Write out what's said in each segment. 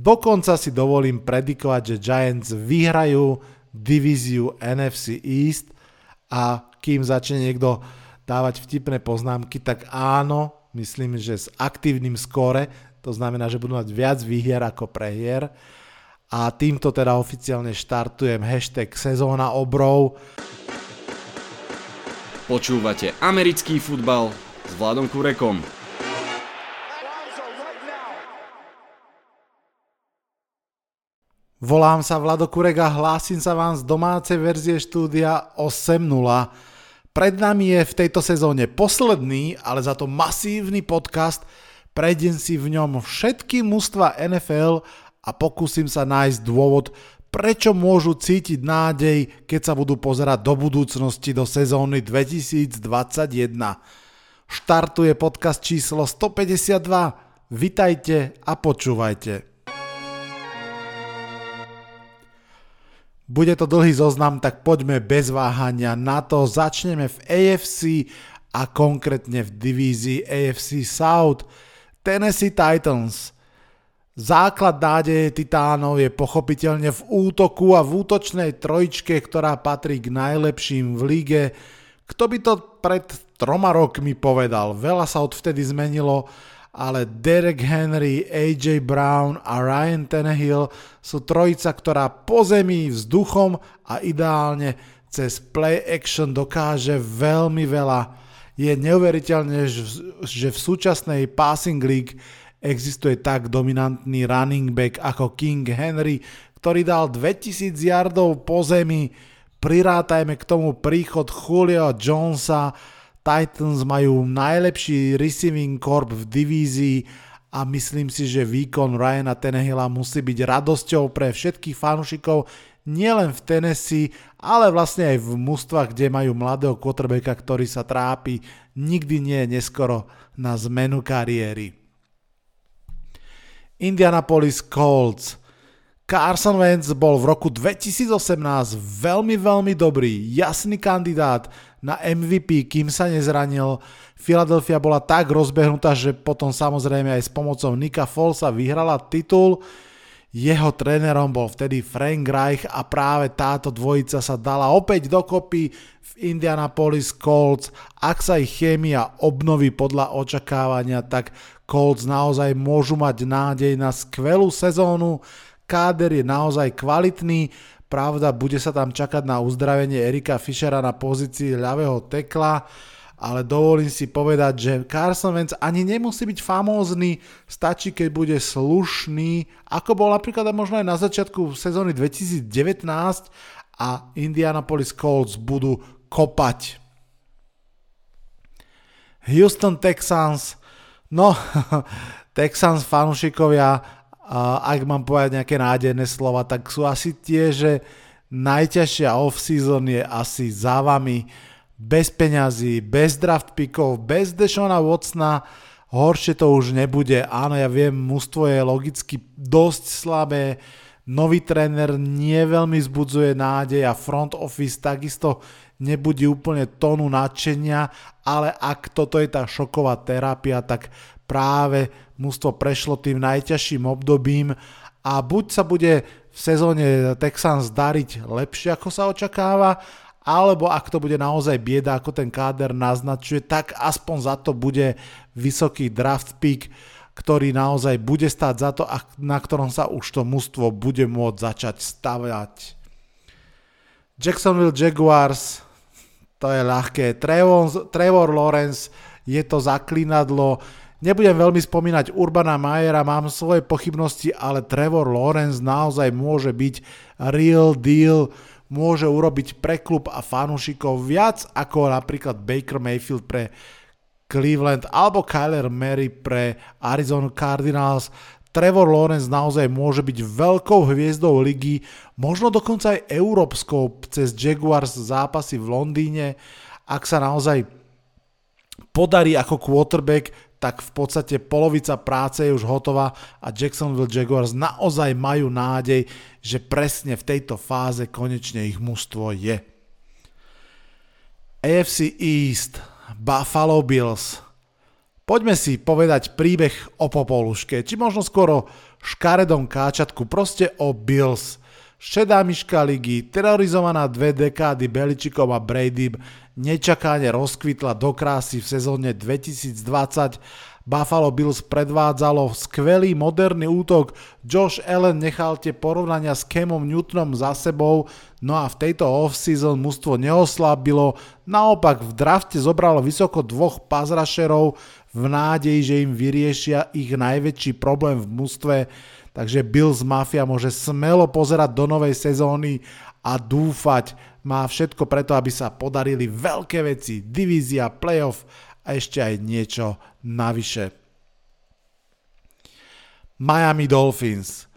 Dokonca si dovolím predikovať, že Giants vyhrajú divíziu NFC East a kým začne niekto dávať vtipné poznámky, tak áno, myslím, že s aktívnym skóre, to znamená, že budú mať viac výhier ako prehier. A týmto teda oficiálne štartujem hashtag sezóna obrov. Počúvate americký futbal s Vladom Kurekom. Volám sa Vlado Kurek a hlásim sa vám z domácej verzie štúdia 8.0. Pred nami je v tejto sezóne posledný, ale za to masívny podcast. Prejdem si v ňom všetky mužstva NFL a pokúsim sa nájsť dôvod, prečo môžu cítiť nádej, keď sa budú pozerať do budúcnosti do sezóny 2021. Štartuje podcast číslo 152. Vitajte a počúvajte. Bude to dlhý zoznam, tak poďme bez váhania na to. Začneme v AFC a konkrétne v divízii AFC South. Tennessee Titans. Základ nádeje Titánov je pochopiteľne v útoku a v útočnej trojčke, ktorá patrí k najlepším v lige. Kto by to pred troma rokmi povedal? Veľa sa odvtedy zmenilo ale Derek Henry, AJ Brown a Ryan Tannehill sú trojica, ktorá po zemi, vzduchom a ideálne cez play action dokáže veľmi veľa. Je neuveriteľné, že v súčasnej passing league existuje tak dominantný running back ako King Henry, ktorý dal 2000 yardov po zemi. Prirátajme k tomu príchod Julio Jonesa, Titans majú najlepší receiving corp v divízii a myslím si, že výkon Ryana Tenehilla musí byť radosťou pre všetkých fanúšikov nielen v Tennessee, ale vlastne aj v mústvach, kde majú mladého quarterbacka, ktorý sa trápi. Nikdy nie je neskoro na zmenu kariéry. Indianapolis Colts Carson Wentz bol v roku 2018 veľmi, veľmi dobrý, jasný kandidát na MVP, kým sa nezranil. Philadelphia bola tak rozbehnutá, že potom samozrejme aj s pomocou Nika Folsa vyhrala titul. Jeho trénerom bol vtedy Frank Reich a práve táto dvojica sa dala opäť dokopy v Indianapolis Colts. Ak sa ich chémia obnoví podľa očakávania, tak Colts naozaj môžu mať nádej na skvelú sezónu káder je naozaj kvalitný, pravda, bude sa tam čakať na uzdravenie Erika Fischera na pozícii ľavého tekla, ale dovolím si povedať, že Carson Wentz ani nemusí byť famózny, stačí, keď bude slušný, ako bol napríklad možno aj na začiatku sezóny 2019 a Indianapolis Colts budú kopať. Houston Texans, no, Texans fanúšikovia a ak mám povedať nejaké nádejné slova, tak sú asi tie, že najťažšia off-season je asi za vami, bez peňazí, bez draft pickov, bez Deshona Watsona, horšie to už nebude. Áno, ja viem, mužstvo je logicky dosť slabé, nový tréner nie veľmi zbudzuje nádej a front office takisto nebudí úplne tónu nadšenia, ale ak toto je tá šoková terapia, tak práve mužstvo prešlo tým najťažším obdobím a buď sa bude v sezóne Texans dariť lepšie ako sa očakáva, alebo ak to bude naozaj bieda, ako ten káder naznačuje, tak aspoň za to bude vysoký draft pick, ktorý naozaj bude stáť za to, na ktorom sa už to mužstvo bude môcť začať stavať. Jacksonville Jaguars, to je ľahké. Trevor, Trevor Lawrence je to zaklinadlo, Nebudem veľmi spomínať Urbana Majera, mám svoje pochybnosti, ale Trevor Lawrence naozaj môže byť real deal, môže urobiť pre klub a fanúšikov viac ako napríklad Baker Mayfield pre Cleveland alebo Kyler Murray pre Arizona Cardinals. Trevor Lawrence naozaj môže byť veľkou hviezdou ligy, možno dokonca aj európskou cez Jaguars zápasy v Londýne, ak sa naozaj podarí ako quarterback tak v podstate polovica práce je už hotová a Jacksonville Jaguars naozaj majú nádej, že presne v tejto fáze konečne ich mužstvo je. AFC East, Buffalo Bills. Poďme si povedať príbeh o Popoluške, či možno skoro škaredom káčatku, proste o Bills. Šedá myška ligy, terorizovaná dve dekády Beličikom a Brady, nečakáne rozkvitla do krásy v sezóne 2020 Buffalo Bills predvádzalo skvelý moderný útok, Josh Allen nechal tie porovnania s Camom Newtonom za sebou, no a v tejto off-season mužstvo neoslabilo, naopak v drafte zobralo vysoko dvoch pazrašerov v nádeji, že im vyriešia ich najväčší problém v mužstve, takže Bills Mafia môže smelo pozerať do novej sezóny a dúfať, má všetko preto, aby sa podarili veľké veci, divízia, playoff a ešte aj niečo navyše. Miami Dolphins.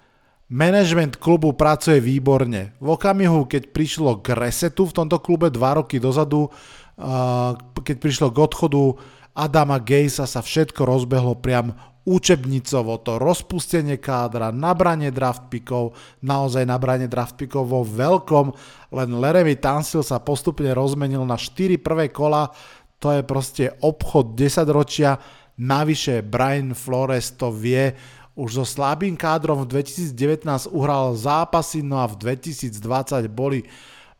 Management klubu pracuje výborne. V okamihu, keď prišlo k resetu v tomto klube dva roky dozadu, keď prišlo k odchodu Adama Gejsa, sa všetko rozbehlo priam učebnicovo, to rozpustenie kádra, nabranie draft pickov, naozaj nabranie draft pickov vo veľkom, len Leremy Tansil sa postupne rozmenil na 4 prvé kola to je proste obchod 10 ročia, navyše Brian Flores to vie, už so slabým kádrom v 2019 uhral zápasy, no a v 2020 boli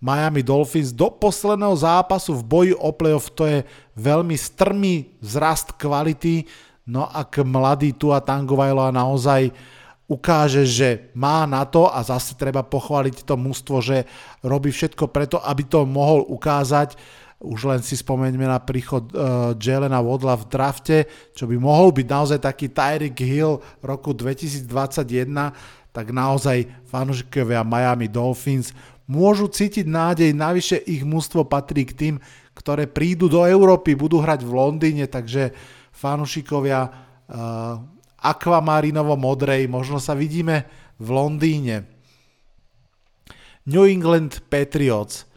Miami Dolphins do posledného zápasu v boji o playoff, to je veľmi strmý vzrast kvality, no ak mladý Tua Tangovajlo naozaj ukáže, že má na to a zase treba pochváliť to mústvo, že robí všetko preto, aby to mohol ukázať, už len si spomeňme na príchod uh, Jelena Vodla v drafte, čo by mohol byť naozaj taký Tyreek Hill roku 2021, tak naozaj fanúšikovia Miami Dolphins môžu cítiť nádej, navyše ich mústvo patrí k tým, ktoré prídu do Európy, budú hrať v Londýne, takže fanúšikovia uh, akvamarinovo-modrej, možno sa vidíme v Londýne. New England Patriots –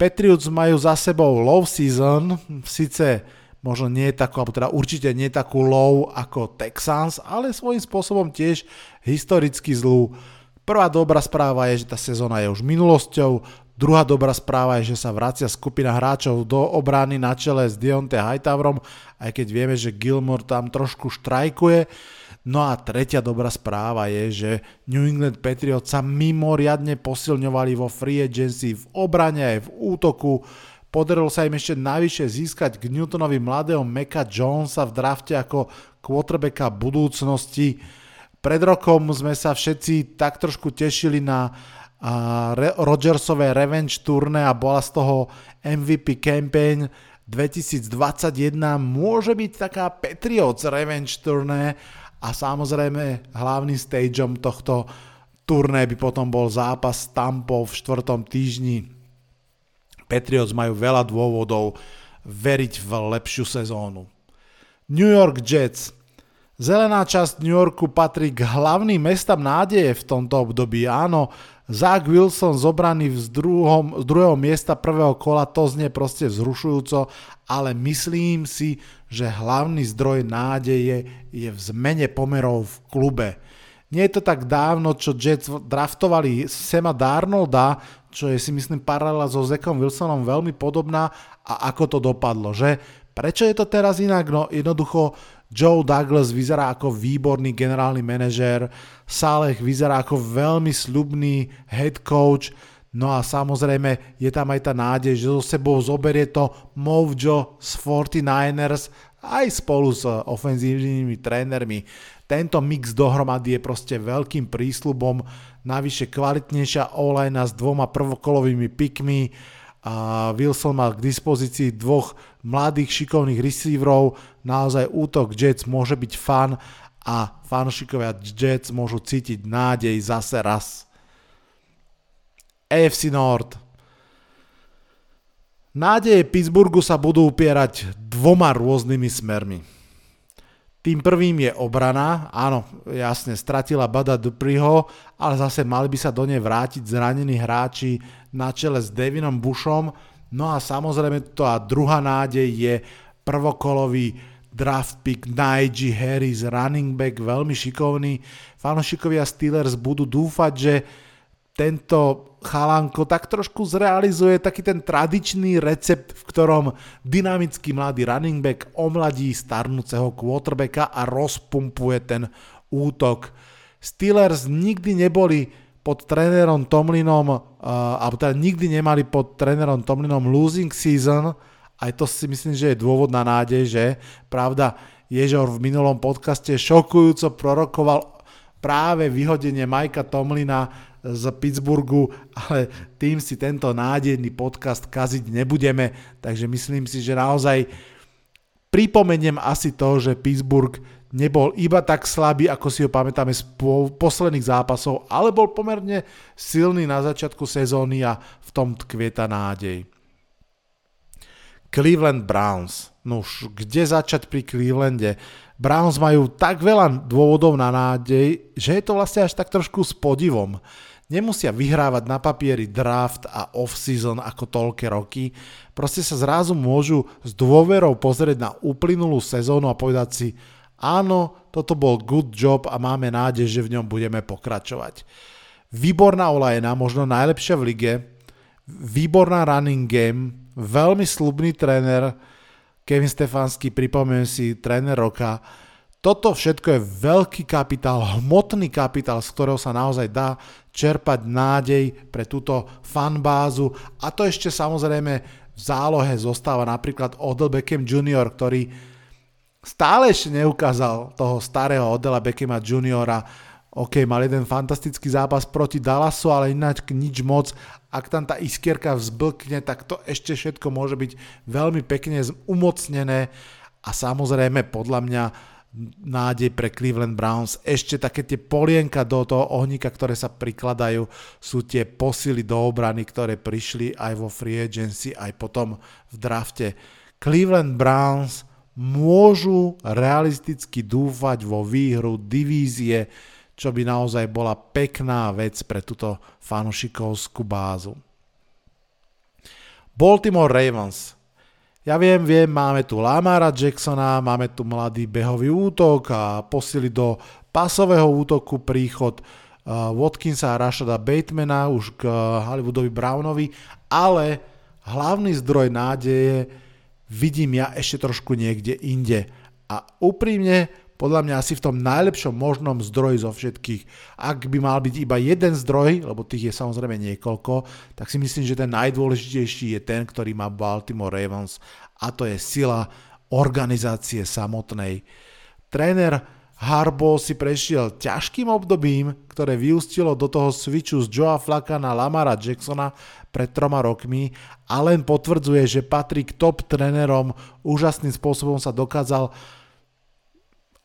Patriots majú za sebou low season, síce možno nie takú, alebo teda určite nie takú low ako Texans, ale svojím spôsobom tiež historicky zlú. Prvá dobrá správa je, že tá sezóna je už minulosťou, druhá dobrá správa je, že sa vracia skupina hráčov do obrany na čele s Deontay Hightowrom, aj keď vieme, že Gilmore tam trošku štrajkuje. No a tretia dobrá správa je, že New England Patriots sa mimoriadne posilňovali vo free agency v obrane aj v útoku. Podarilo sa im ešte najvyššie získať k Newtonovi mladého Meka Jonesa v drafte ako quarterbacka budúcnosti. Pred rokom sme sa všetci tak trošku tešili na a Rodgersové revenge turné a bola z toho MVP campaign 2021 môže byť taká Patriots revenge turné a samozrejme hlavným stageom tohto turné by potom bol zápas s Tampou v štvrtom týždni. Patriots majú veľa dôvodov veriť v lepšiu sezónu. New York Jets. Zelená časť New Yorku patrí k hlavným mestám nádeje v tomto období. Áno, Zach Wilson zobraný z, druhom, z druhého miesta prvého kola, to znie proste vzrušujúco, ale myslím si, že hlavný zdroj nádeje je v zmene pomerov v klube. Nie je to tak dávno, čo Jets draftovali Sema Darnolda, čo je si myslím paralela so Zekom Wilsonom veľmi podobná a ako to dopadlo, že? Prečo je to teraz inak? No jednoducho Joe Douglas vyzerá ako výborný generálny manažér, Saleh vyzerá ako veľmi slubný head coach, no a samozrejme je tam aj tá nádej, že so sebou zoberie to Mojo z 49ers aj spolu s ofenzívnymi trénermi. Tento mix dohromady je proste veľkým prísľubom, navyše kvalitnejšia online s dvoma prvokolovými pikmi, a Wilson mal k dispozícii dvoch mladých šikovných receiverov, naozaj útok Jets môže byť fan a fanšikovia Jets môžu cítiť nádej zase raz. AFC North Nádeje Pittsburghu sa budú upierať dvoma rôznymi smermi. Tým prvým je obrana, áno, jasne, stratila Bada Dupriho, ale zase mali by sa do nej vrátiť zranení hráči na čele s Devinom Bushom. No a samozrejme a druhá nádej je prvokolový draft pick Najee Harris, running back, veľmi šikovný. Fanošikovia Steelers budú dúfať, že tento chalanko tak trošku zrealizuje taký ten tradičný recept, v ktorom dynamický mladý running back omladí starnúceho quarterbacka a rozpumpuje ten útok. Steelers nikdy neboli pod trénerom Tomlinom, uh, alebo teda nikdy nemali pod trénerom Tomlinom losing season, aj to si myslím, že je dôvod na nádej, že pravda, Ježor v minulom podcaste šokujúco prorokoval práve vyhodenie Majka Tomlina z Pittsburghu, ale tým si tento nádejný podcast kaziť nebudeme, takže myslím si, že naozaj pripomeniem asi to, že Pittsburgh nebol iba tak slabý, ako si ho pamätáme z po- posledných zápasov, ale bol pomerne silný na začiatku sezóny a v tom tkvieta nádej. Cleveland Browns. No už kde začať pri Clevelande? Browns majú tak veľa dôvodov na nádej, že je to vlastne až tak trošku s podivom. Nemusia vyhrávať na papieri draft a off-season ako toľké roky. Proste sa zrazu môžu s dôverou pozrieť na uplynulú sezónu a povedať si, áno, toto bol good job a máme nádej, že v ňom budeme pokračovať. Výborná olajena, možno najlepšia v lige, výborná running game, veľmi slubný tréner, Kevin Stefanský, pripomeniem si, tréner roka, toto všetko je veľký kapitál, hmotný kapitál, z ktorého sa naozaj dá čerpať nádej pre túto fanbázu a to ešte samozrejme v zálohe zostáva napríklad Odell Beckham Jr., ktorý stále ešte neukázal toho starého Odela Beckhama Jr. OK, mal jeden fantastický zápas proti Dallasu, ale ináč nič moc. Ak tam tá iskierka vzblkne, tak to ešte všetko môže byť veľmi pekne umocnené a samozrejme podľa mňa nádej pre Cleveland Browns. Ešte také tie polienka do toho ohníka, ktoré sa prikladajú, sú tie posily do obrany, ktoré prišli aj vo free agency, aj potom v drafte. Cleveland Browns môžu realisticky dúfať vo výhru divízie, čo by naozaj bola pekná vec pre túto fanušikovskú bázu. Baltimore Ravens ja viem, viem, máme tu Lamara Jacksona, máme tu mladý behový útok a posili do pasového útoku príchod uh, Watkinsa a Rashada Batemana už k uh, Hollywoodovi Brownovi, ale hlavný zdroj nádeje vidím ja ešte trošku niekde inde. A úprimne podľa mňa asi v tom najlepšom možnom zdroji zo všetkých. Ak by mal byť iba jeden zdroj, lebo tých je samozrejme niekoľko, tak si myslím, že ten najdôležitejší je ten, ktorý má Baltimore Ravens a to je sila organizácie samotnej. Tréner Harbo si prešiel ťažkým obdobím, ktoré vyústilo do toho switchu z Joa Flaka na Lamara Jacksona pred troma rokmi a len potvrdzuje, že patrí k top trénerom, úžasným spôsobom sa dokázal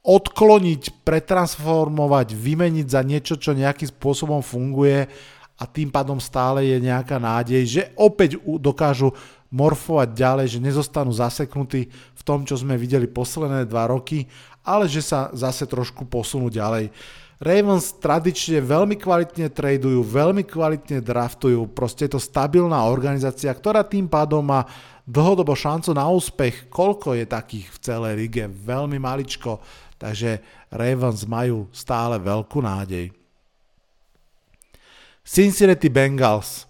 odkloniť, pretransformovať, vymeniť za niečo, čo nejakým spôsobom funguje a tým pádom stále je nejaká nádej, že opäť dokážu morfovať ďalej, že nezostanú zaseknutí v tom, čo sme videli posledné dva roky, ale že sa zase trošku posunú ďalej. Ravens tradične veľmi kvalitne tradujú, veľmi kvalitne draftujú, proste je to stabilná organizácia, ktorá tým pádom má dlhodobo šancu na úspech. Koľko je takých v celej lige? Veľmi maličko takže Ravens majú stále veľkú nádej. Cincinnati Bengals.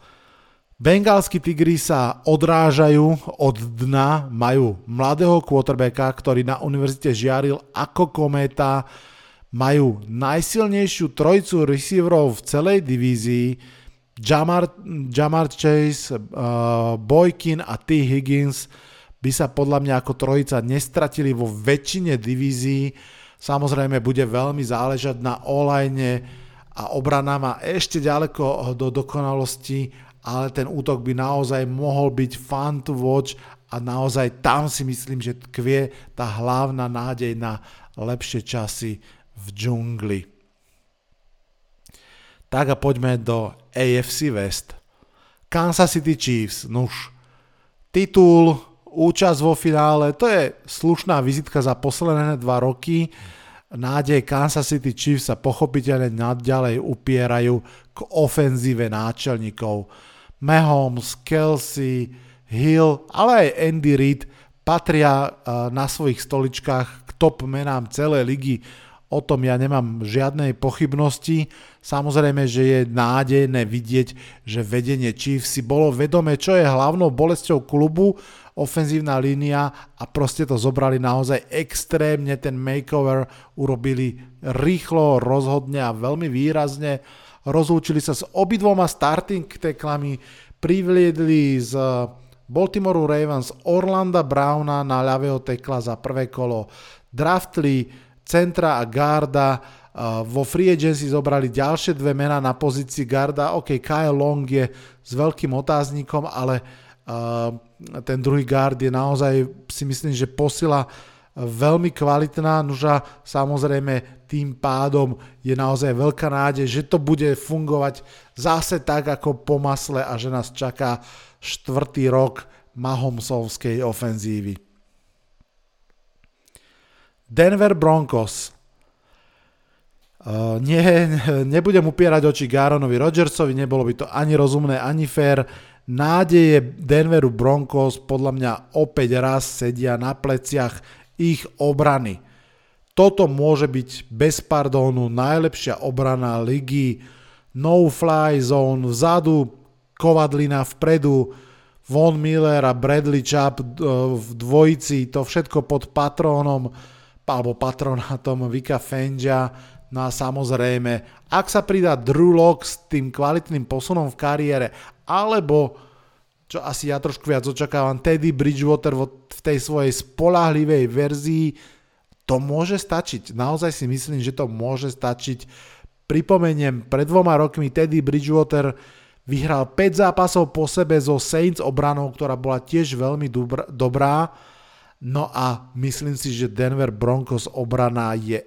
Bengalskí tigri sa odrážajú od dna, majú mladého quarterbacka, ktorý na univerzite žiaril ako kométa, majú najsilnejšiu trojcu receiverov v celej divízii, Jamar, Jamar Chase, uh, Boykin a T. Higgins by sa podľa mňa ako trojica nestratili vo väčšine divízií. Samozrejme bude veľmi záležať na olajne a obrana má ešte ďaleko do dokonalosti, ale ten útok by naozaj mohol byť fun to watch a naozaj tam si myslím, že tkvie tá hlavná nádej na lepšie časy v džungli. Tak a poďme do AFC West. Kansas City Chiefs, nuž, titul účasť vo finále, to je slušná vizitka za posledné dva roky. Nádej Kansas City Chiefs sa pochopiteľne nadďalej upierajú k ofenzíve náčelníkov. Mahomes, Kelsey, Hill, ale aj Andy Reid patria na svojich stoličkách k top menám celej ligy O tom ja nemám žiadnej pochybnosti. Samozrejme, že je nádejné vidieť, že vedenie Chiefs si bolo vedomé, čo je hlavnou bolesťou klubu, ofenzívna línia a proste to zobrali naozaj extrémne, ten makeover urobili rýchlo, rozhodne a veľmi výrazne. Rozlúčili sa s obidvoma starting teklami, privliedli z Baltimore Ravens Orlanda Browna na ľavého tekla za prvé kolo, draftli centra a garda. Vo free agency zobrali ďalšie dve mená na pozícii garda. OK, Kyle Long je s veľkým otáznikom, ale ten druhý guard je naozaj, si myslím, že posila veľmi kvalitná, noža samozrejme tým pádom je naozaj veľká nádej, že to bude fungovať zase tak ako po masle a že nás čaká štvrtý rok Mahomsovskej ofenzívy. Denver Broncos. Uh, nie, nebudem upierať oči Garonovi Rodgersovi, nebolo by to ani rozumné, ani fér. Nádeje Denveru Broncos podľa mňa opäť raz sedia na pleciach ich obrany. Toto môže byť bez pardónu najlepšia obrana ligy. No fly zone vzadu, Kovadlina vpredu, Von Miller a Bradley Chubb uh, v dvojici, to všetko pod patrónom alebo patronátom Vika Fenja. No a samozrejme, ak sa pridá Drew Lock s tým kvalitným posunom v kariére, alebo čo asi ja trošku viac očakávam, Teddy Bridgewater v tej svojej spolahlivej verzii, to môže stačiť. Naozaj si myslím, že to môže stačiť. Pripomeniem, pred dvoma rokmi Teddy Bridgewater vyhral 5 zápasov po sebe so Saints obranou, ktorá bola tiež veľmi dobrá No a myslím si, že Denver Broncos obrana je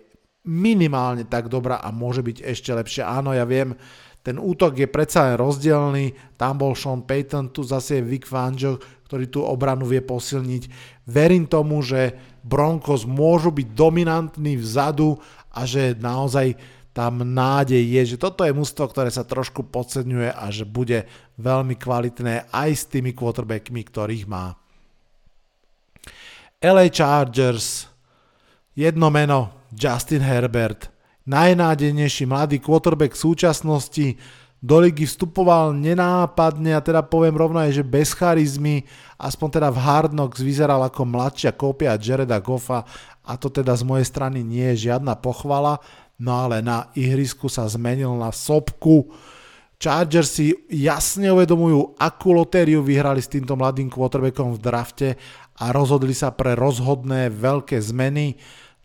minimálne tak dobrá a môže byť ešte lepšia. Áno, ja viem, ten útok je predsa len rozdielný, tam bol Sean Payton, tu zase je Vic Fangio, ktorý tú obranu vie posilniť. Verím tomu, že Broncos môžu byť dominantní vzadu a že naozaj tam nádej je, že toto je mústvo, ktoré sa trošku podsedňuje a že bude veľmi kvalitné aj s tými quarterbackmi, ktorých má. LA Chargers, jedno meno, Justin Herbert, najnádejnejší mladý quarterback súčasnosti, do ligy vstupoval nenápadne a teda poviem rovno aj, že bez charizmy, aspoň teda v Hard Knocks vyzeral ako mladšia kópia Jareda Goffa a to teda z mojej strany nie je žiadna pochvala, no ale na ihrisku sa zmenil na sopku. Chargers si jasne uvedomujú, akú lotériu vyhrali s týmto mladým quarterbackom v drafte a rozhodli sa pre rozhodné veľké zmeny.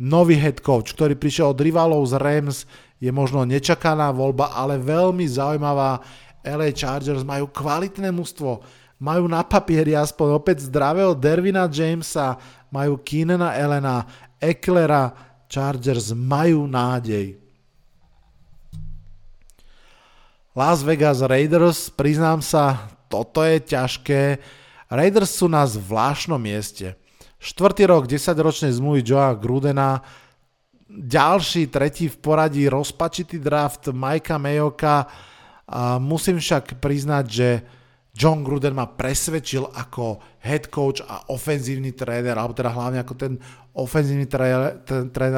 Nový head coach, ktorý prišiel od rivalov z Rams, je možno nečakaná voľba, ale veľmi zaujímavá. LA Chargers majú kvalitné mužstvo, majú na papieri aspoň opäť zdravého Dervina Jamesa, majú Keenana Elena, Eklera, Chargers majú nádej. Las Vegas Raiders, priznám sa, toto je ťažké. Raiders sú na zvláštnom mieste. Štvrtý rok 10-ročnej zmluvy Joa Grudena, ďalší, tretí v poradí rozpačitý draft Majka Mayoka. A musím však priznať, že John Gruden ma presvedčil ako head coach a ofenzívny tréner, alebo teda hlavne ako ten ofenzívny tréner,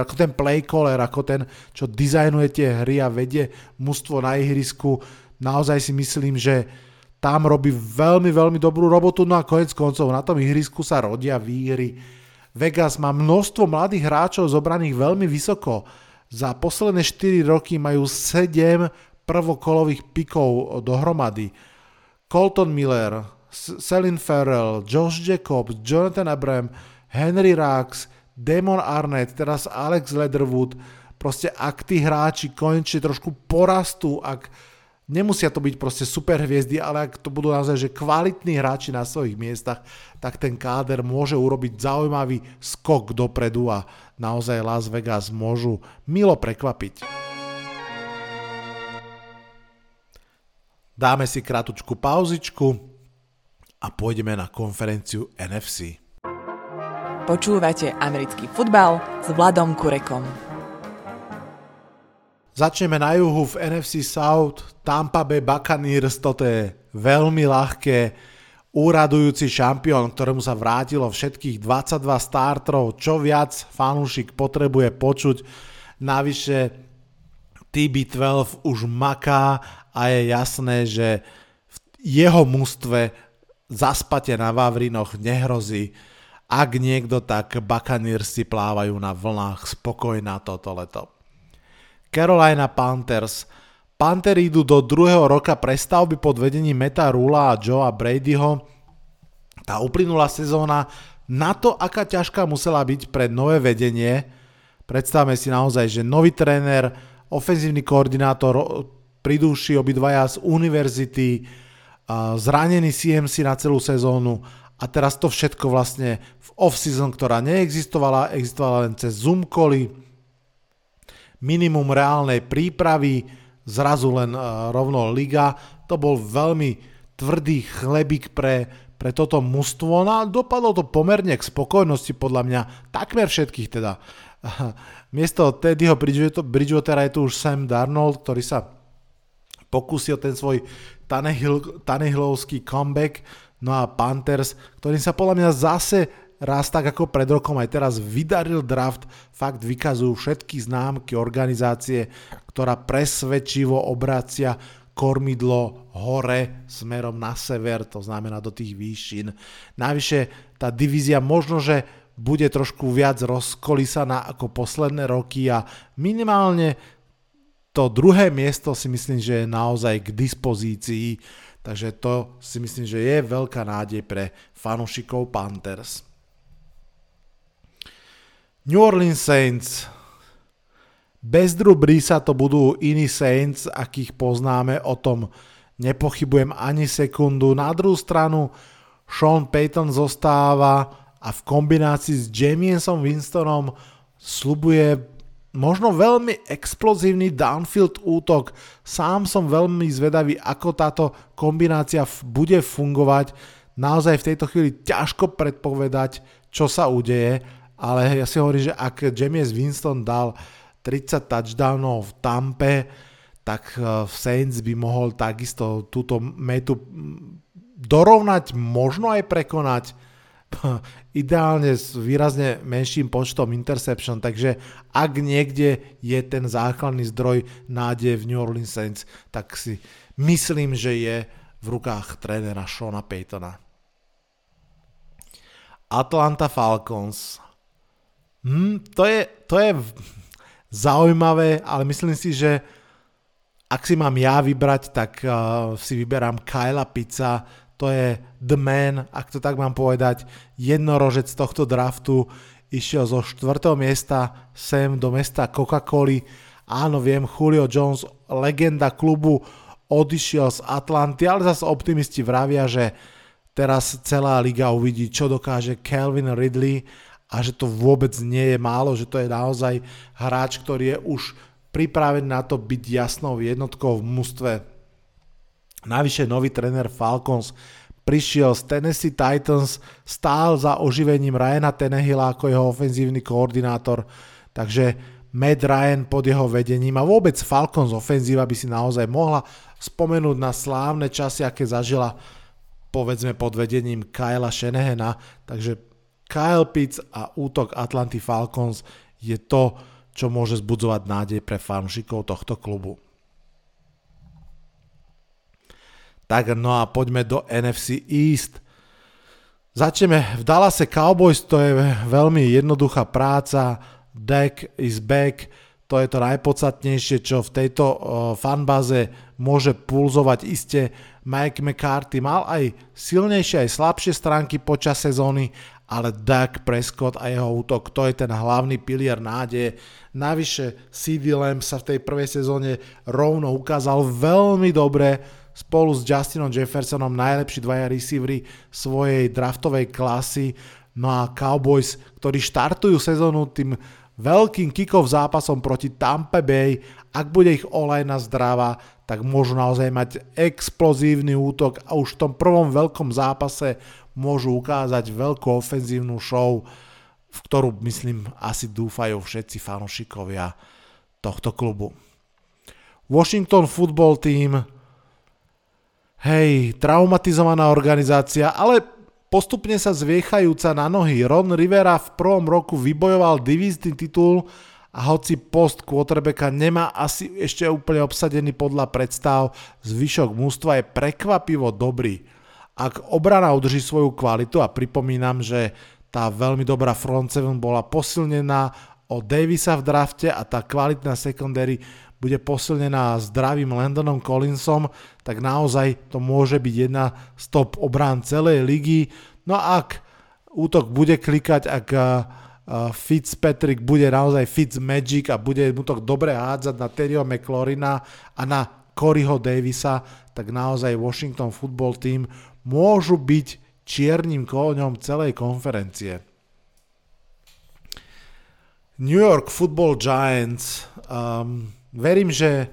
ako ten play caller, ako ten, čo dizajnuje tie hry a vedie mužstvo na ihrisku. Naozaj si myslím, že tam robí veľmi, veľmi dobrú robotu, no a konec koncov na tom ihrisku sa rodia výhry. Vegas má množstvo mladých hráčov zobraných veľmi vysoko. Za posledné 4 roky majú 7 prvokolových pikov dohromady. Colton Miller, Selin Farrell, Josh Jacobs, Jonathan Abram, Henry Rax, Damon Arnett, teraz Alex Leatherwood. Proste ak tí hráči konečne trošku porastú, ak Nemusia to byť proste super hviezdy, ale ak to budú naozaj že kvalitní hráči na svojich miestach, tak ten káder môže urobiť zaujímavý skok dopredu a naozaj Las Vegas môžu milo prekvapiť. Dáme si kratučku pauzičku a pôjdeme na konferenciu NFC. Počúvate americký futbal s Vladom Kurekom. Začneme na juhu v NFC South, Tampa Bay Buccaneers, toto je veľmi ľahké, úradujúci šampión, ktorému sa vrátilo všetkých 22 startrov, čo viac fanúšik potrebuje počuť. Navyše TB12 už maká a je jasné, že v jeho mústve zaspate na Vavrinoch nehrozí. Ak niekto, tak Buccaneers si plávajú na vlnách spokojná toto leto. Carolina Panthers. Panthers idú do druhého roka prestavby pod vedením Meta Rula a Joea Bradyho. Tá uplynulá sezóna na to, aká ťažká musela byť pre nové vedenie. Predstavme si naozaj, že nový tréner, ofenzívny koordinátor, pridúši obidvaja z univerzity, zranený CMC na celú sezónu a teraz to všetko vlastne v off-season, ktorá neexistovala, existovala len cez Zoom cally, minimum reálnej prípravy, zrazu len uh, rovno liga. To bol veľmi tvrdý chlebík pre, pre toto mužstvo. No a dopadlo to pomerne k spokojnosti podľa mňa takmer všetkých teda. Miesto Teddyho Bridgewatera je tu už Sam Darnold, ktorý sa pokúsil ten svoj Tanehill, Tanehillovský comeback, no a Panthers, ktorým sa podľa mňa zase raz tak ako pred rokom aj teraz vydaril draft, fakt vykazujú všetky známky organizácie, ktorá presvedčivo obracia kormidlo hore smerom na sever, to znamená do tých výšin. Navyše tá divízia možno, že bude trošku viac rozkolísaná ako posledné roky a minimálne to druhé miesto si myslím, že je naozaj k dispozícii, takže to si myslím, že je veľká nádej pre fanúšikov Panthers. New Orleans Saints. Bez Drew Breesa to budú iní Saints, akých poznáme, o tom nepochybujem ani sekundu. Na druhú stranu Sean Payton zostáva a v kombinácii s Jamiesom Winstonom slubuje možno veľmi explozívny downfield útok. Sám som veľmi zvedavý, ako táto kombinácia bude fungovať. Naozaj v tejto chvíli ťažko predpovedať, čo sa udeje, ale ja si hovorím, že ak James Winston dal 30 touchdownov v Tampe, tak v eh, Saints by mohol takisto túto metu dorovnať, možno aj prekonať ideálne s výrazne menším počtom interception, takže ak niekde je ten základný zdroj nádeje v New Orleans Saints, tak si myslím, že je v rukách trénera Shona Paytona. Atlanta Falcons Hmm, to, je, to je zaujímavé, ale myslím si, že ak si mám ja vybrať, tak uh, si vyberám Kyla Pizza, to je the man, ak to tak mám povedať, jednorožec tohto draftu, išiel zo 4. miesta sem do mesta Coca-Coli. Áno, viem, Julio Jones, legenda klubu, odišiel z Atlanty, ale zase optimisti vravia, že teraz celá liga uvidí, čo dokáže Calvin Ridley a že to vôbec nie je málo, že to je naozaj hráč, ktorý je už pripravený na to byť jasnou jednotkou v mústve. Navyše nový tréner Falcons prišiel z Tennessee Titans, stál za oživením Ryana Tenehilla ako jeho ofenzívny koordinátor, takže Matt Ryan pod jeho vedením a vôbec Falcons ofenzíva by si naozaj mohla spomenúť na slávne časy, aké zažila povedzme pod vedením Kyla Shanahana, takže Kyle Pitts a útok Atlanty Falcons je to, čo môže zbudzovať nádej pre fanšikov tohto klubu. Tak no a poďme do NFC East. Začneme v Dallase Cowboys, to je veľmi jednoduchá práca. Deck is back, to je to najpodstatnejšie, čo v tejto fanbáze môže pulzovať. Iste Mike McCarthy mal aj silnejšie, aj slabšie stránky počas sezóny, ale Dak Prescott a jeho útok, to je ten hlavný pilier nádeje. Navyše CD Lamb sa v tej prvej sezóne rovno ukázal veľmi dobre spolu s Justinom Jeffersonom, najlepší dvaja receivery svojej draftovej klasy. No a Cowboys, ktorí štartujú sezónu tým veľkým kickov zápasom proti Tampa Bay, ak bude ich olejna zdravá, tak môžu naozaj mať explozívny útok a už v tom prvom veľkom zápase môžu ukázať veľkú ofenzívnu show, v ktorú, myslím, asi dúfajú všetci fanúšikovia tohto klubu. Washington Football Team, hej, traumatizovaná organizácia, ale postupne sa zviechajúca na nohy. Ron Rivera v prvom roku vybojoval divízny titul a hoci post quarterbacka nemá asi ešte úplne obsadený podľa predstav, zvyšok mústva je prekvapivo dobrý. Ak obrana udrží svoju kvalitu a pripomínam, že tá veľmi dobrá front seven bola posilnená o Davisa v drafte a tá kvalitná secondary bude posilnená zdravým Landonom Collinsom, tak naozaj to môže byť jedna z top obrán celej ligy. No a ak útok bude klikať, ak Fitzpatrick bude naozaj Fitz Magic a bude mu to dobre hádzať na Terryho McLaurina a na Coreyho Davisa, tak naozaj Washington Football Team môžu byť čiernym kóňom celej konferencie. New York Football Giants. Um, verím, že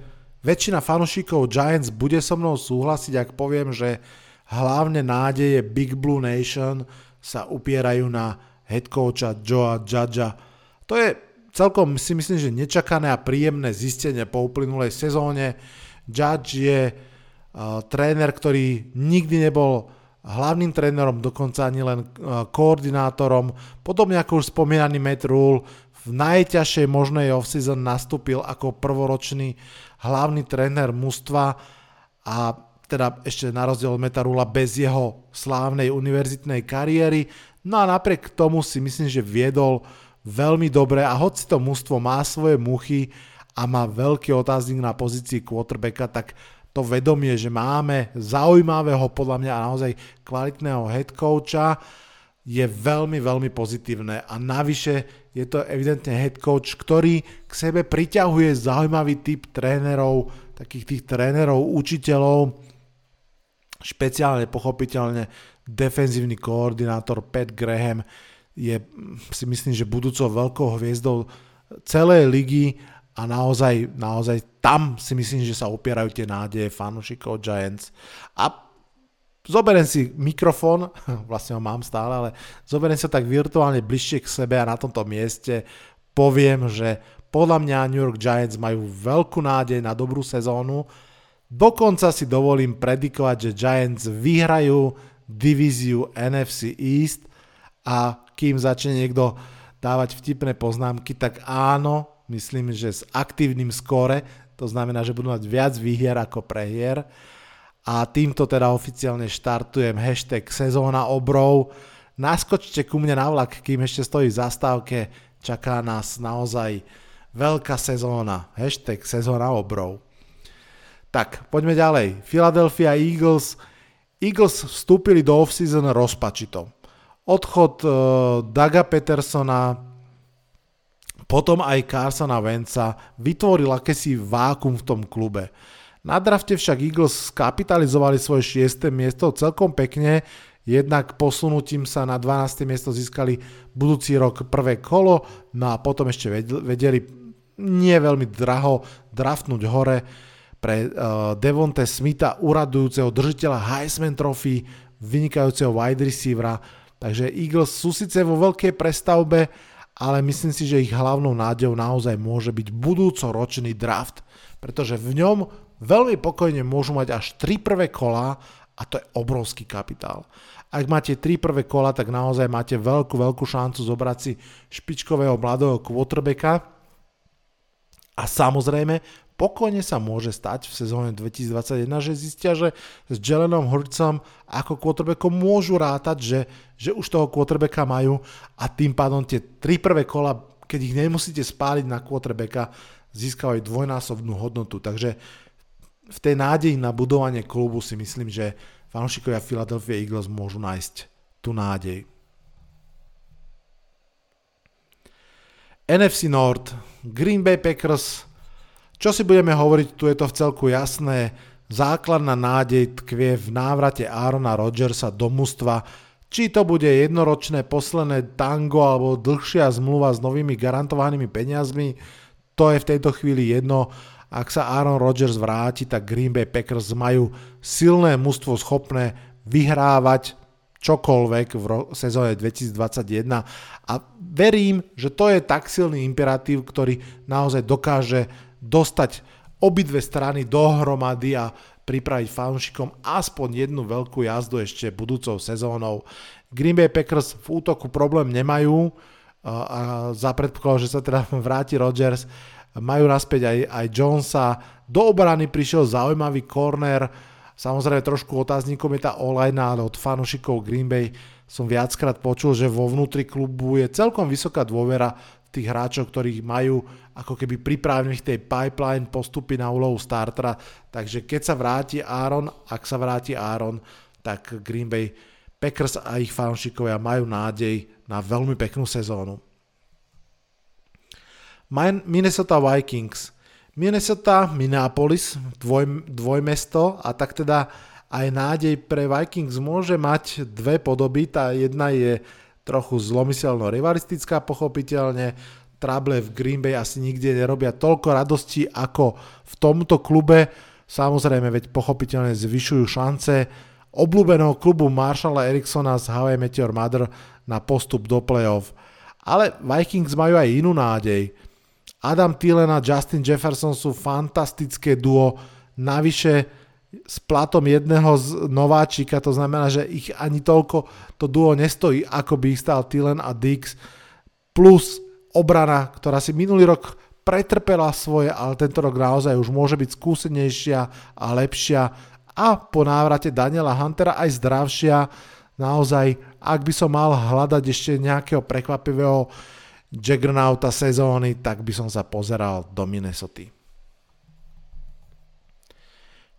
väčšina fanúšikov Giants bude so mnou súhlasiť, ak poviem, že hlavne nádeje Big Blue Nation sa upierajú na head coacha Joea Judgea. To je celkom si myslím, že nečakané a príjemné zistenie po uplynulej sezóne. Judge je tréner, ktorý nikdy nebol hlavným trénerom, dokonca ani len uh, koordinátorom. Podobne ako už spomínaný Matt Rule, v najťažšej možnej off-season nastúpil ako prvoročný hlavný tréner mužstva a teda ešte na rozdiel od Metarula bez jeho slávnej univerzitnej kariéry. No a napriek tomu si myslím, že viedol veľmi dobre a hoci to mužstvo má svoje muchy a má veľký otáznik na pozícii quarterbacka, tak to vedomie, že máme zaujímavého, podľa mňa naozaj kvalitného head coacha, je veľmi, veľmi pozitívne. A navyše je to evidentne head coach, ktorý k sebe priťahuje zaujímavý typ trénerov, takých tých trénerov, učiteľov, špeciálne pochopiteľne defenzívny koordinátor Pat Graham je si myslím, že budúcou veľkou hviezdou celej ligy a naozaj, naozaj tam si myslím, že sa opierajú tie nádeje fanúšikov Giants. A zoberiem si mikrofón, vlastne ho mám stále, ale zoberiem sa tak virtuálne bližšie k sebe a na tomto mieste poviem, že podľa mňa New York Giants majú veľkú nádej na dobrú sezónu. Dokonca si dovolím predikovať, že Giants vyhrajú divíziu NFC East a kým začne niekto dávať vtipné poznámky, tak áno, myslím, že s aktívnym skore, to znamená, že budú mať viac výhier ako prehier. A týmto teda oficiálne štartujem hashtag sezóna obrov. Naskočte ku mne na vlak, kým ešte stojí v zastávke, čaká nás naozaj veľká sezóna. Hashtag sezóna obrov. Tak, poďme ďalej. Philadelphia Eagles – Eagles vstúpili do off-season rozpačito. Odchod uh, Daga Petersona, potom aj Carsona Venca vytvoril akési vákum v tom klube. Na drafte však Eagles skapitalizovali svoje 6. miesto celkom pekne, jednak posunutím sa na 12. miesto získali budúci rok prvé kolo, no a potom ešte vedeli nie veľmi draho draftnúť hore pre uh, Devonte Smitha, uradujúceho držiteľa Heisman Trophy, vynikajúceho wide receivera. Takže Eagles sú síce vo veľkej prestavbe, ale myslím si, že ich hlavnou nádejou naozaj môže byť budúcoročný draft, pretože v ňom veľmi pokojne môžu mať až 3 prvé kola a to je obrovský kapitál. Ak máte 3 prvé kola, tak naozaj máte veľkú, veľkú šancu zobrať si špičkového mladého quarterbacka a samozrejme pokojne sa môže stať v sezóne 2021, že zistia, že s Jelenom Hurtsom ako quarterbackom môžu rátať, že, že už toho quarterbacka majú a tým pádom tie tri prvé kola, keď ich nemusíte spáliť na quarterbacka, získavajú dvojnásobnú hodnotu. Takže v tej nádeji na budovanie klubu si myslím, že fanúšikovia Philadelphia Eagles môžu nájsť tú nádej. NFC North, Green Bay Packers čo si budeme hovoriť, tu je to v celku jasné. Základná nádej tkvie v návrate Aarona Rodgersa do mužstva. Či to bude jednoročné posledné tango alebo dlhšia zmluva s novými garantovanými peniazmi, to je v tejto chvíli jedno. Ak sa Aaron Rodgers vráti, tak Green Bay Packers majú silné mužstvo schopné vyhrávať čokoľvek v ro- sezóne 2021 a verím, že to je tak silný imperatív, ktorý naozaj dokáže dostať obidve strany dohromady a pripraviť fanúšikom aspoň jednu veľkú jazdu ešte budúcou sezónou. Green Bay Packers v útoku problém nemajú, a za predpoklad, že sa teda vráti Rodgers, majú naspäť aj, aj Jonesa, do obrany prišiel zaujímavý corner, samozrejme trošku otáznikom je tá online, ale od fanúšikov Green Bay som viackrát počul, že vo vnútri klubu je celkom vysoká dôvera tých hráčov, ktorých majú ako keby pripravených tej pipeline postupy na úlohu startera. Takže keď sa vráti Aaron, ak sa vráti Aaron, tak Green Bay Packers a ich fanúšikovia majú nádej na veľmi peknú sezónu. Minnesota Vikings. Minnesota, Minneapolis, dvoj, dvojmesto a tak teda aj nádej pre Vikings môže mať dve podoby. Tá jedna je trochu zlomyselno rivalistická pochopiteľne. Trable v Green Bay asi nikde nerobia toľko radosti ako v tomto klube. Samozrejme, veď pochopiteľne zvyšujú šance obľúbeného klubu Marshalla Eriksona z Hawaii Meteor Mother na postup do playoff. Ale Vikings majú aj inú nádej. Adam Thielen a Justin Jefferson sú fantastické duo, navyše s platom jedného z nováčika, to znamená, že ich ani toľko to duo nestojí, ako by ich stál Thielen a Dix, plus obrana, ktorá si minulý rok pretrpela svoje, ale tento rok naozaj už môže byť skúsenejšia a lepšia a po návrate Daniela Huntera aj zdravšia. Naozaj, ak by som mal hľadať ešte nejakého prekvapivého Jaggernauta sezóny, tak by som sa pozeral do Minnesota.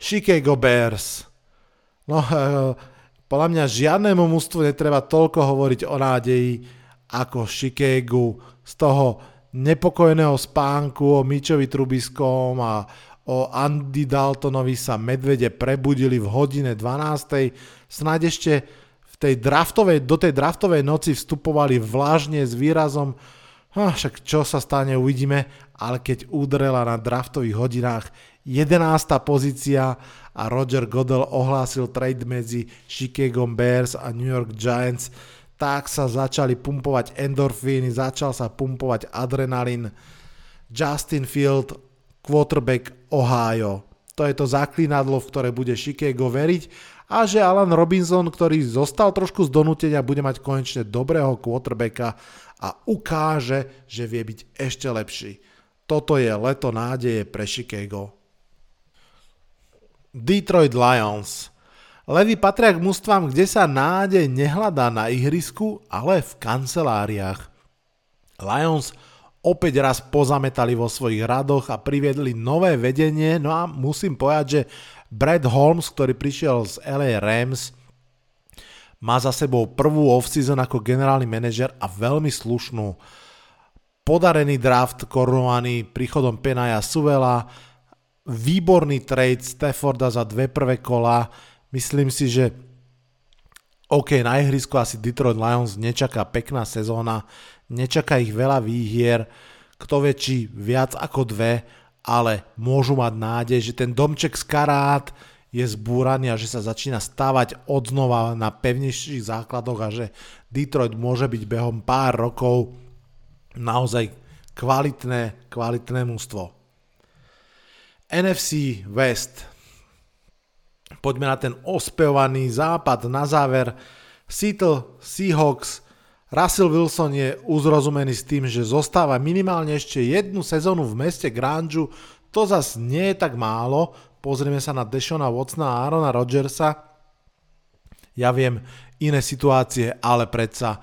Chicago Bears. No, eh, podľa mňa žiadnemu mústvu netreba toľko hovoriť o nádeji ako Chicago z toho nepokojného spánku o Mičovi Trubiskom a o Andy Daltonovi sa medvede prebudili v hodine 12. Snáď ešte v tej draftovej, do tej draftovej noci vstupovali vlážne s výrazom Hm, však čo sa stane, uvidíme, ale keď udrela na draftových hodinách 11. pozícia a Roger Goodell ohlásil trade medzi Chicago Bears a New York Giants, tak sa začali pumpovať endorfíny, začal sa pumpovať adrenalin. Justin Field, quarterback Ohio. To je to zaklínadlo, v ktoré bude Chicago veriť a že Alan Robinson, ktorý zostal trošku z donútenia, bude mať konečne dobrého quarterbacka a ukáže, že vie byť ešte lepší. Toto je leto nádeje pre Chicago. Detroit Lions. Levy patria k mústvám, kde sa nádej nehľadá na ihrisku, ale v kanceláriách. Lions opäť raz pozametali vo svojich radoch a priviedli nové vedenie, no a musím povedať, že Brad Holmes, ktorý prišiel z LA Rams, má za sebou prvú off-season ako generálny manažer a veľmi slušnú. Podarený draft korunovaný príchodom Penaja Suvela, výborný trade Stafforda za dve prvé kola. Myslím si, že OK, na ihrisku asi Detroit Lions nečaká pekná sezóna, nečaká ich veľa výhier, kto vie, či viac ako dve, ale môžu mať nádej, že ten domček z karát, je zbúraný a že sa začína stávať odznova na pevnejších základoch a že Detroit môže byť behom pár rokov naozaj kvalitné, kvalitné mústvo. NFC West. Poďme na ten ospevovaný západ na záver. Seattle Seahawks Russell Wilson je uzrozumený s tým, že zostáva minimálne ešte jednu sezónu v meste Grangeu. To zas nie je tak málo, pozrieme sa na Deshona Watsona a Arona Rodgersa, ja viem iné situácie, ale predsa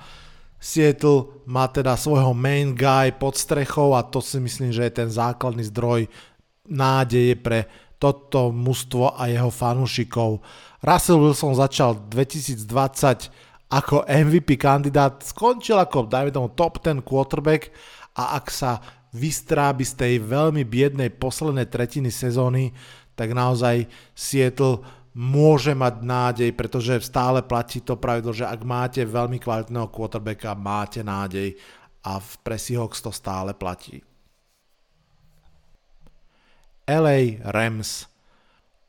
Seattle má teda svojho main guy pod strechou a to si myslím, že je ten základný zdroj nádeje pre toto mužstvo a jeho fanúšikov. Russell Wilson začal 2020 ako MVP kandidát, skončil ako, dajme tomu, top 10 quarterback a ak sa vystrábi z tej veľmi biednej poslednej tretiny sezóny, tak naozaj Seattle môže mať nádej, pretože stále platí to pravidlo, že ak máte veľmi kvalitného quarterbacka, máte nádej a v pre Seahawks to stále platí. LA Rams.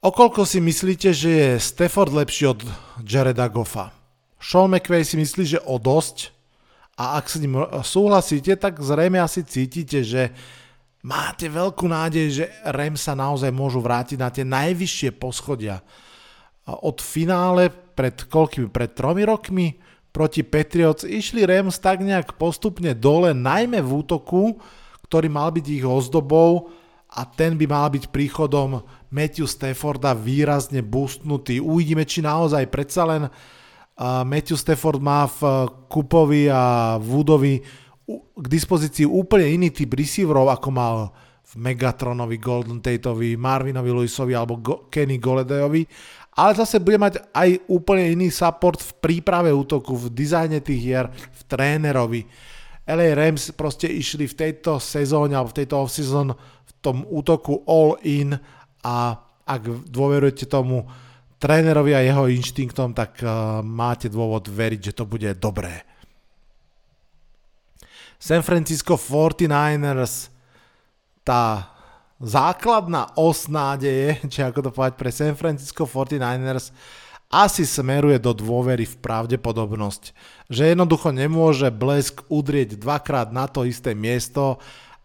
Okolko si myslíte, že je Stafford lepší od Jareda Goffa? Sean McVay si myslí, že o dosť a ak s ním súhlasíte, tak zrejme asi cítite, že máte veľkú nádej, že Rem sa naozaj môžu vrátiť na tie najvyššie poschodia. Od finále pred koľkými, pred tromi rokmi proti Patriots išli Rams tak nejak postupne dole, najmä v útoku, ktorý mal byť ich ozdobou a ten by mal byť príchodom Matthew Stafforda výrazne boostnutý. Uvidíme, či naozaj predsa len Matthew Stafford má v Kupovi a Woodovi k dispozícii úplne iný typ receiverov, ako mal v Megatronovi, Golden Tateovi, Marvinovi Lewisovi alebo Go- Kenny Goledayovi ale zase bude mať aj úplne iný support v príprave útoku, v dizajne tých hier, v trénerovi. LA Rams proste išli v tejto sezóne alebo v tejto off-season tom útoku all in a ak dôverujete tomu trénerovi a jeho inštinktom, tak uh, máte dôvod veriť, že to bude dobré. San Francisco 49ers, tá základná os nádeje, či ako to povedať pre San Francisco 49ers, asi smeruje do dôvery v pravdepodobnosť, že jednoducho nemôže blesk udrieť dvakrát na to isté miesto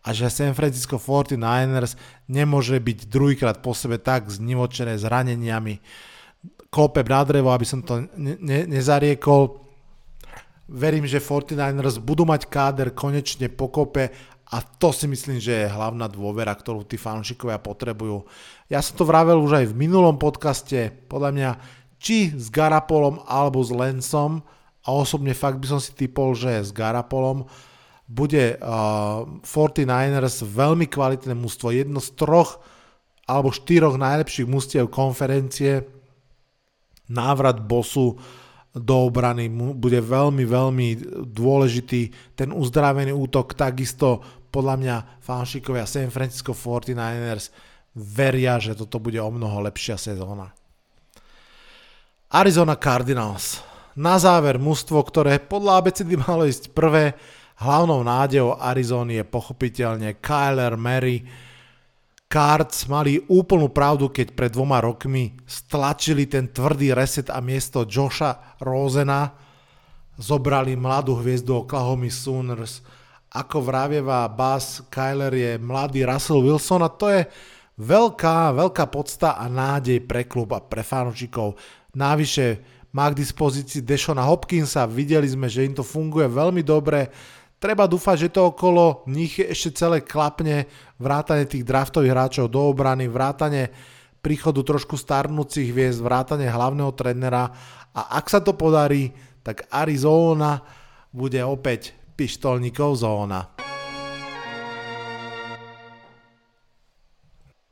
a že San Francisco 49ers nemôže byť druhýkrát po sebe tak znivočené zraneniami. Klope na drevo, aby som to ne- ne- nezariekol. Verím, že 49ers budú mať káder konečne pokope a to si myslím, že je hlavná dôvera, ktorú tí fanúšikovia potrebujú. Ja som to vravel už aj v minulom podcaste, podľa mňa či s Garapolom alebo s Lensom a osobne fakt by som si typol, že s Garapolom bude uh, 49ers veľmi kvalitné mústvo, jedno z troch alebo štyroch najlepších mústiev konferencie. Návrat bosu do obrany bude veľmi, veľmi dôležitý. Ten uzdravený útok takisto podľa mňa fanšikovia San Francisco 49ers veria, že toto bude o mnoho lepšia sezóna. Arizona Cardinals. Na záver mužstvo, ktoré podľa ABCD malo ísť prvé, hlavnou nádejou Arizony je pochopiteľne Kyler Mary, Cards mali úplnú pravdu, keď pred dvoma rokmi stlačili ten tvrdý reset a miesto Josha Rosena zobrali mladú hviezdu Oklahoma Sooners. Ako vravieva Bas Kyler je mladý Russell Wilson a to je veľká, veľká podsta a nádej pre klub a pre fanúšikov. Navyše má k dispozícii Deshona Hopkinsa, videli sme, že im to funguje veľmi dobre, Treba dúfať, že to okolo nich ešte celé klapne, vrátane tých draftových hráčov do obrany, vrátane príchodu trošku starnúcich hviezd, vrátane hlavného trénera a ak sa to podarí, tak Arizona bude opäť pištolníkov zóna.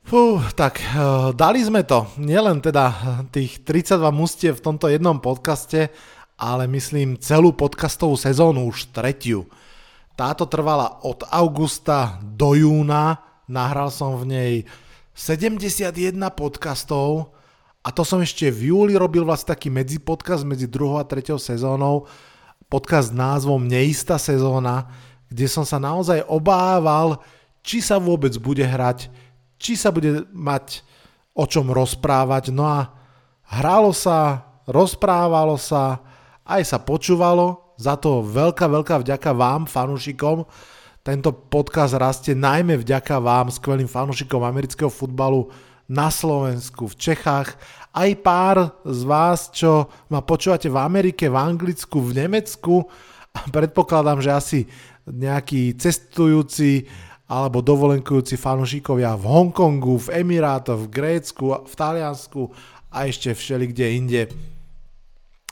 Fú, tak uh, dali sme to. Nielen teda tých 32 mustie v tomto jednom podcaste, ale myslím celú podcastovú sezónu, už tretiu. Táto trvala od augusta do júna, nahral som v nej 71 podcastov a to som ešte v júli robil vlastne taký medzipodcast medzi druhou a treťou sezónou, podcast s názvom Neistá sezóna, kde som sa naozaj obával, či sa vôbec bude hrať, či sa bude mať o čom rozprávať. No a hralo sa, rozprávalo sa, aj sa počúvalo, za to veľká, veľká vďaka vám, fanúšikom. Tento podcast rastie najmä vďaka vám, skvelým fanúšikom amerického futbalu na Slovensku, v Čechách, aj pár z vás, čo ma počúvate v Amerike, v Anglicku, v Nemecku. Predpokladám, že asi nejakí cestujúci alebo dovolenkujúci fanúšikovia v Hongkongu, v Emirátoch, v Grécku, v Taliansku a ešte všeli kde inde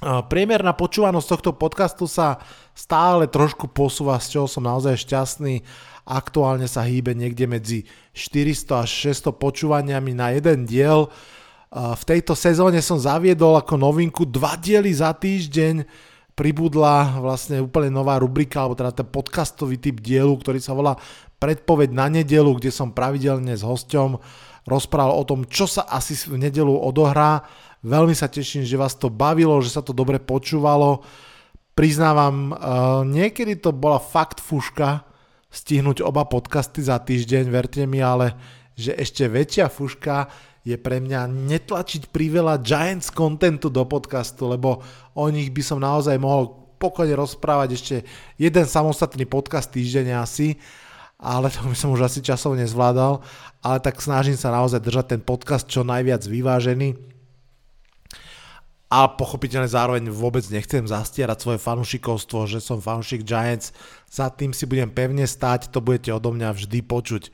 Priemerná počúvanosť tohto podcastu sa stále trošku posúva, z čoho som naozaj šťastný. Aktuálne sa hýbe niekde medzi 400 až 600 počúvaniami na jeden diel. V tejto sezóne som zaviedol ako novinku dva diely za týždeň. Pribudla vlastne úplne nová rubrika, alebo teda ten podcastový typ dielu, ktorý sa volá Predpoveď na nedelu, kde som pravidelne s hosťom rozprával o tom, čo sa asi v nedelu odohrá Veľmi sa teším, že vás to bavilo, že sa to dobre počúvalo. Priznávam, uh, niekedy to bola fakt fuška stihnúť oba podcasty za týždeň, verte mi, ale že ešte väčšia fuška je pre mňa netlačiť priveľa Giants contentu do podcastu, lebo o nich by som naozaj mohol pokojne rozprávať ešte jeden samostatný podcast týždeň asi, ale to by som už asi časov nezvládal, ale tak snažím sa naozaj držať ten podcast čo najviac vyvážený a pochopiteľne zároveň vôbec nechcem zastierať svoje fanúšikovstvo, že som fanúšik Giants, za tým si budem pevne stáť, to budete odo mňa vždy počuť.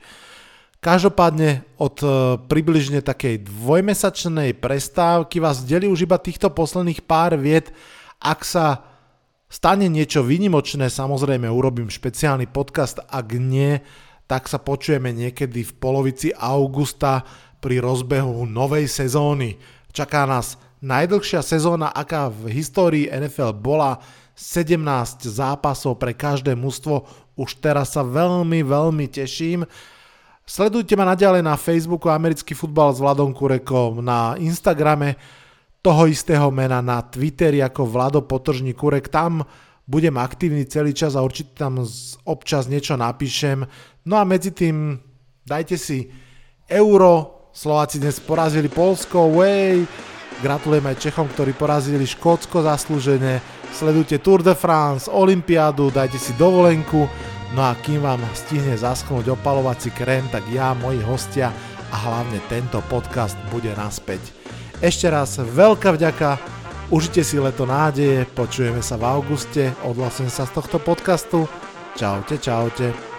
Každopádne od e, približne takej dvojmesačnej prestávky vás deli už iba týchto posledných pár viet. Ak sa stane niečo výnimočné, samozrejme urobím špeciálny podcast, ak nie, tak sa počujeme niekedy v polovici augusta pri rozbehu novej sezóny. Čaká nás najdlhšia sezóna, aká v histórii NFL bola, 17 zápasov pre každé mužstvo, už teraz sa veľmi, veľmi teším. Sledujte ma naďalej na Facebooku Americký futbal s Vladom Kurekom, na Instagrame. Toho istého mena, na Twitteri ako Vlado Potržní Kurek, tam budem aktívny celý čas a určite tam občas niečo napíšem. No a medzi tým dajte si euro, Slováci dnes porazili Polsko, way, Gratulujem aj Čechom, ktorí porazili Škótsko zaslúžene. Sledujte Tour de France, Olympiádu, dajte si dovolenku. No a kým vám stihne zaschnúť opalovací krém, tak ja, moji hostia a hlavne tento podcast bude naspäť. Ešte raz veľká vďaka, užite si leto nádeje, počujeme sa v auguste, odhlasujem sa z tohto podcastu. Čaute, čaute.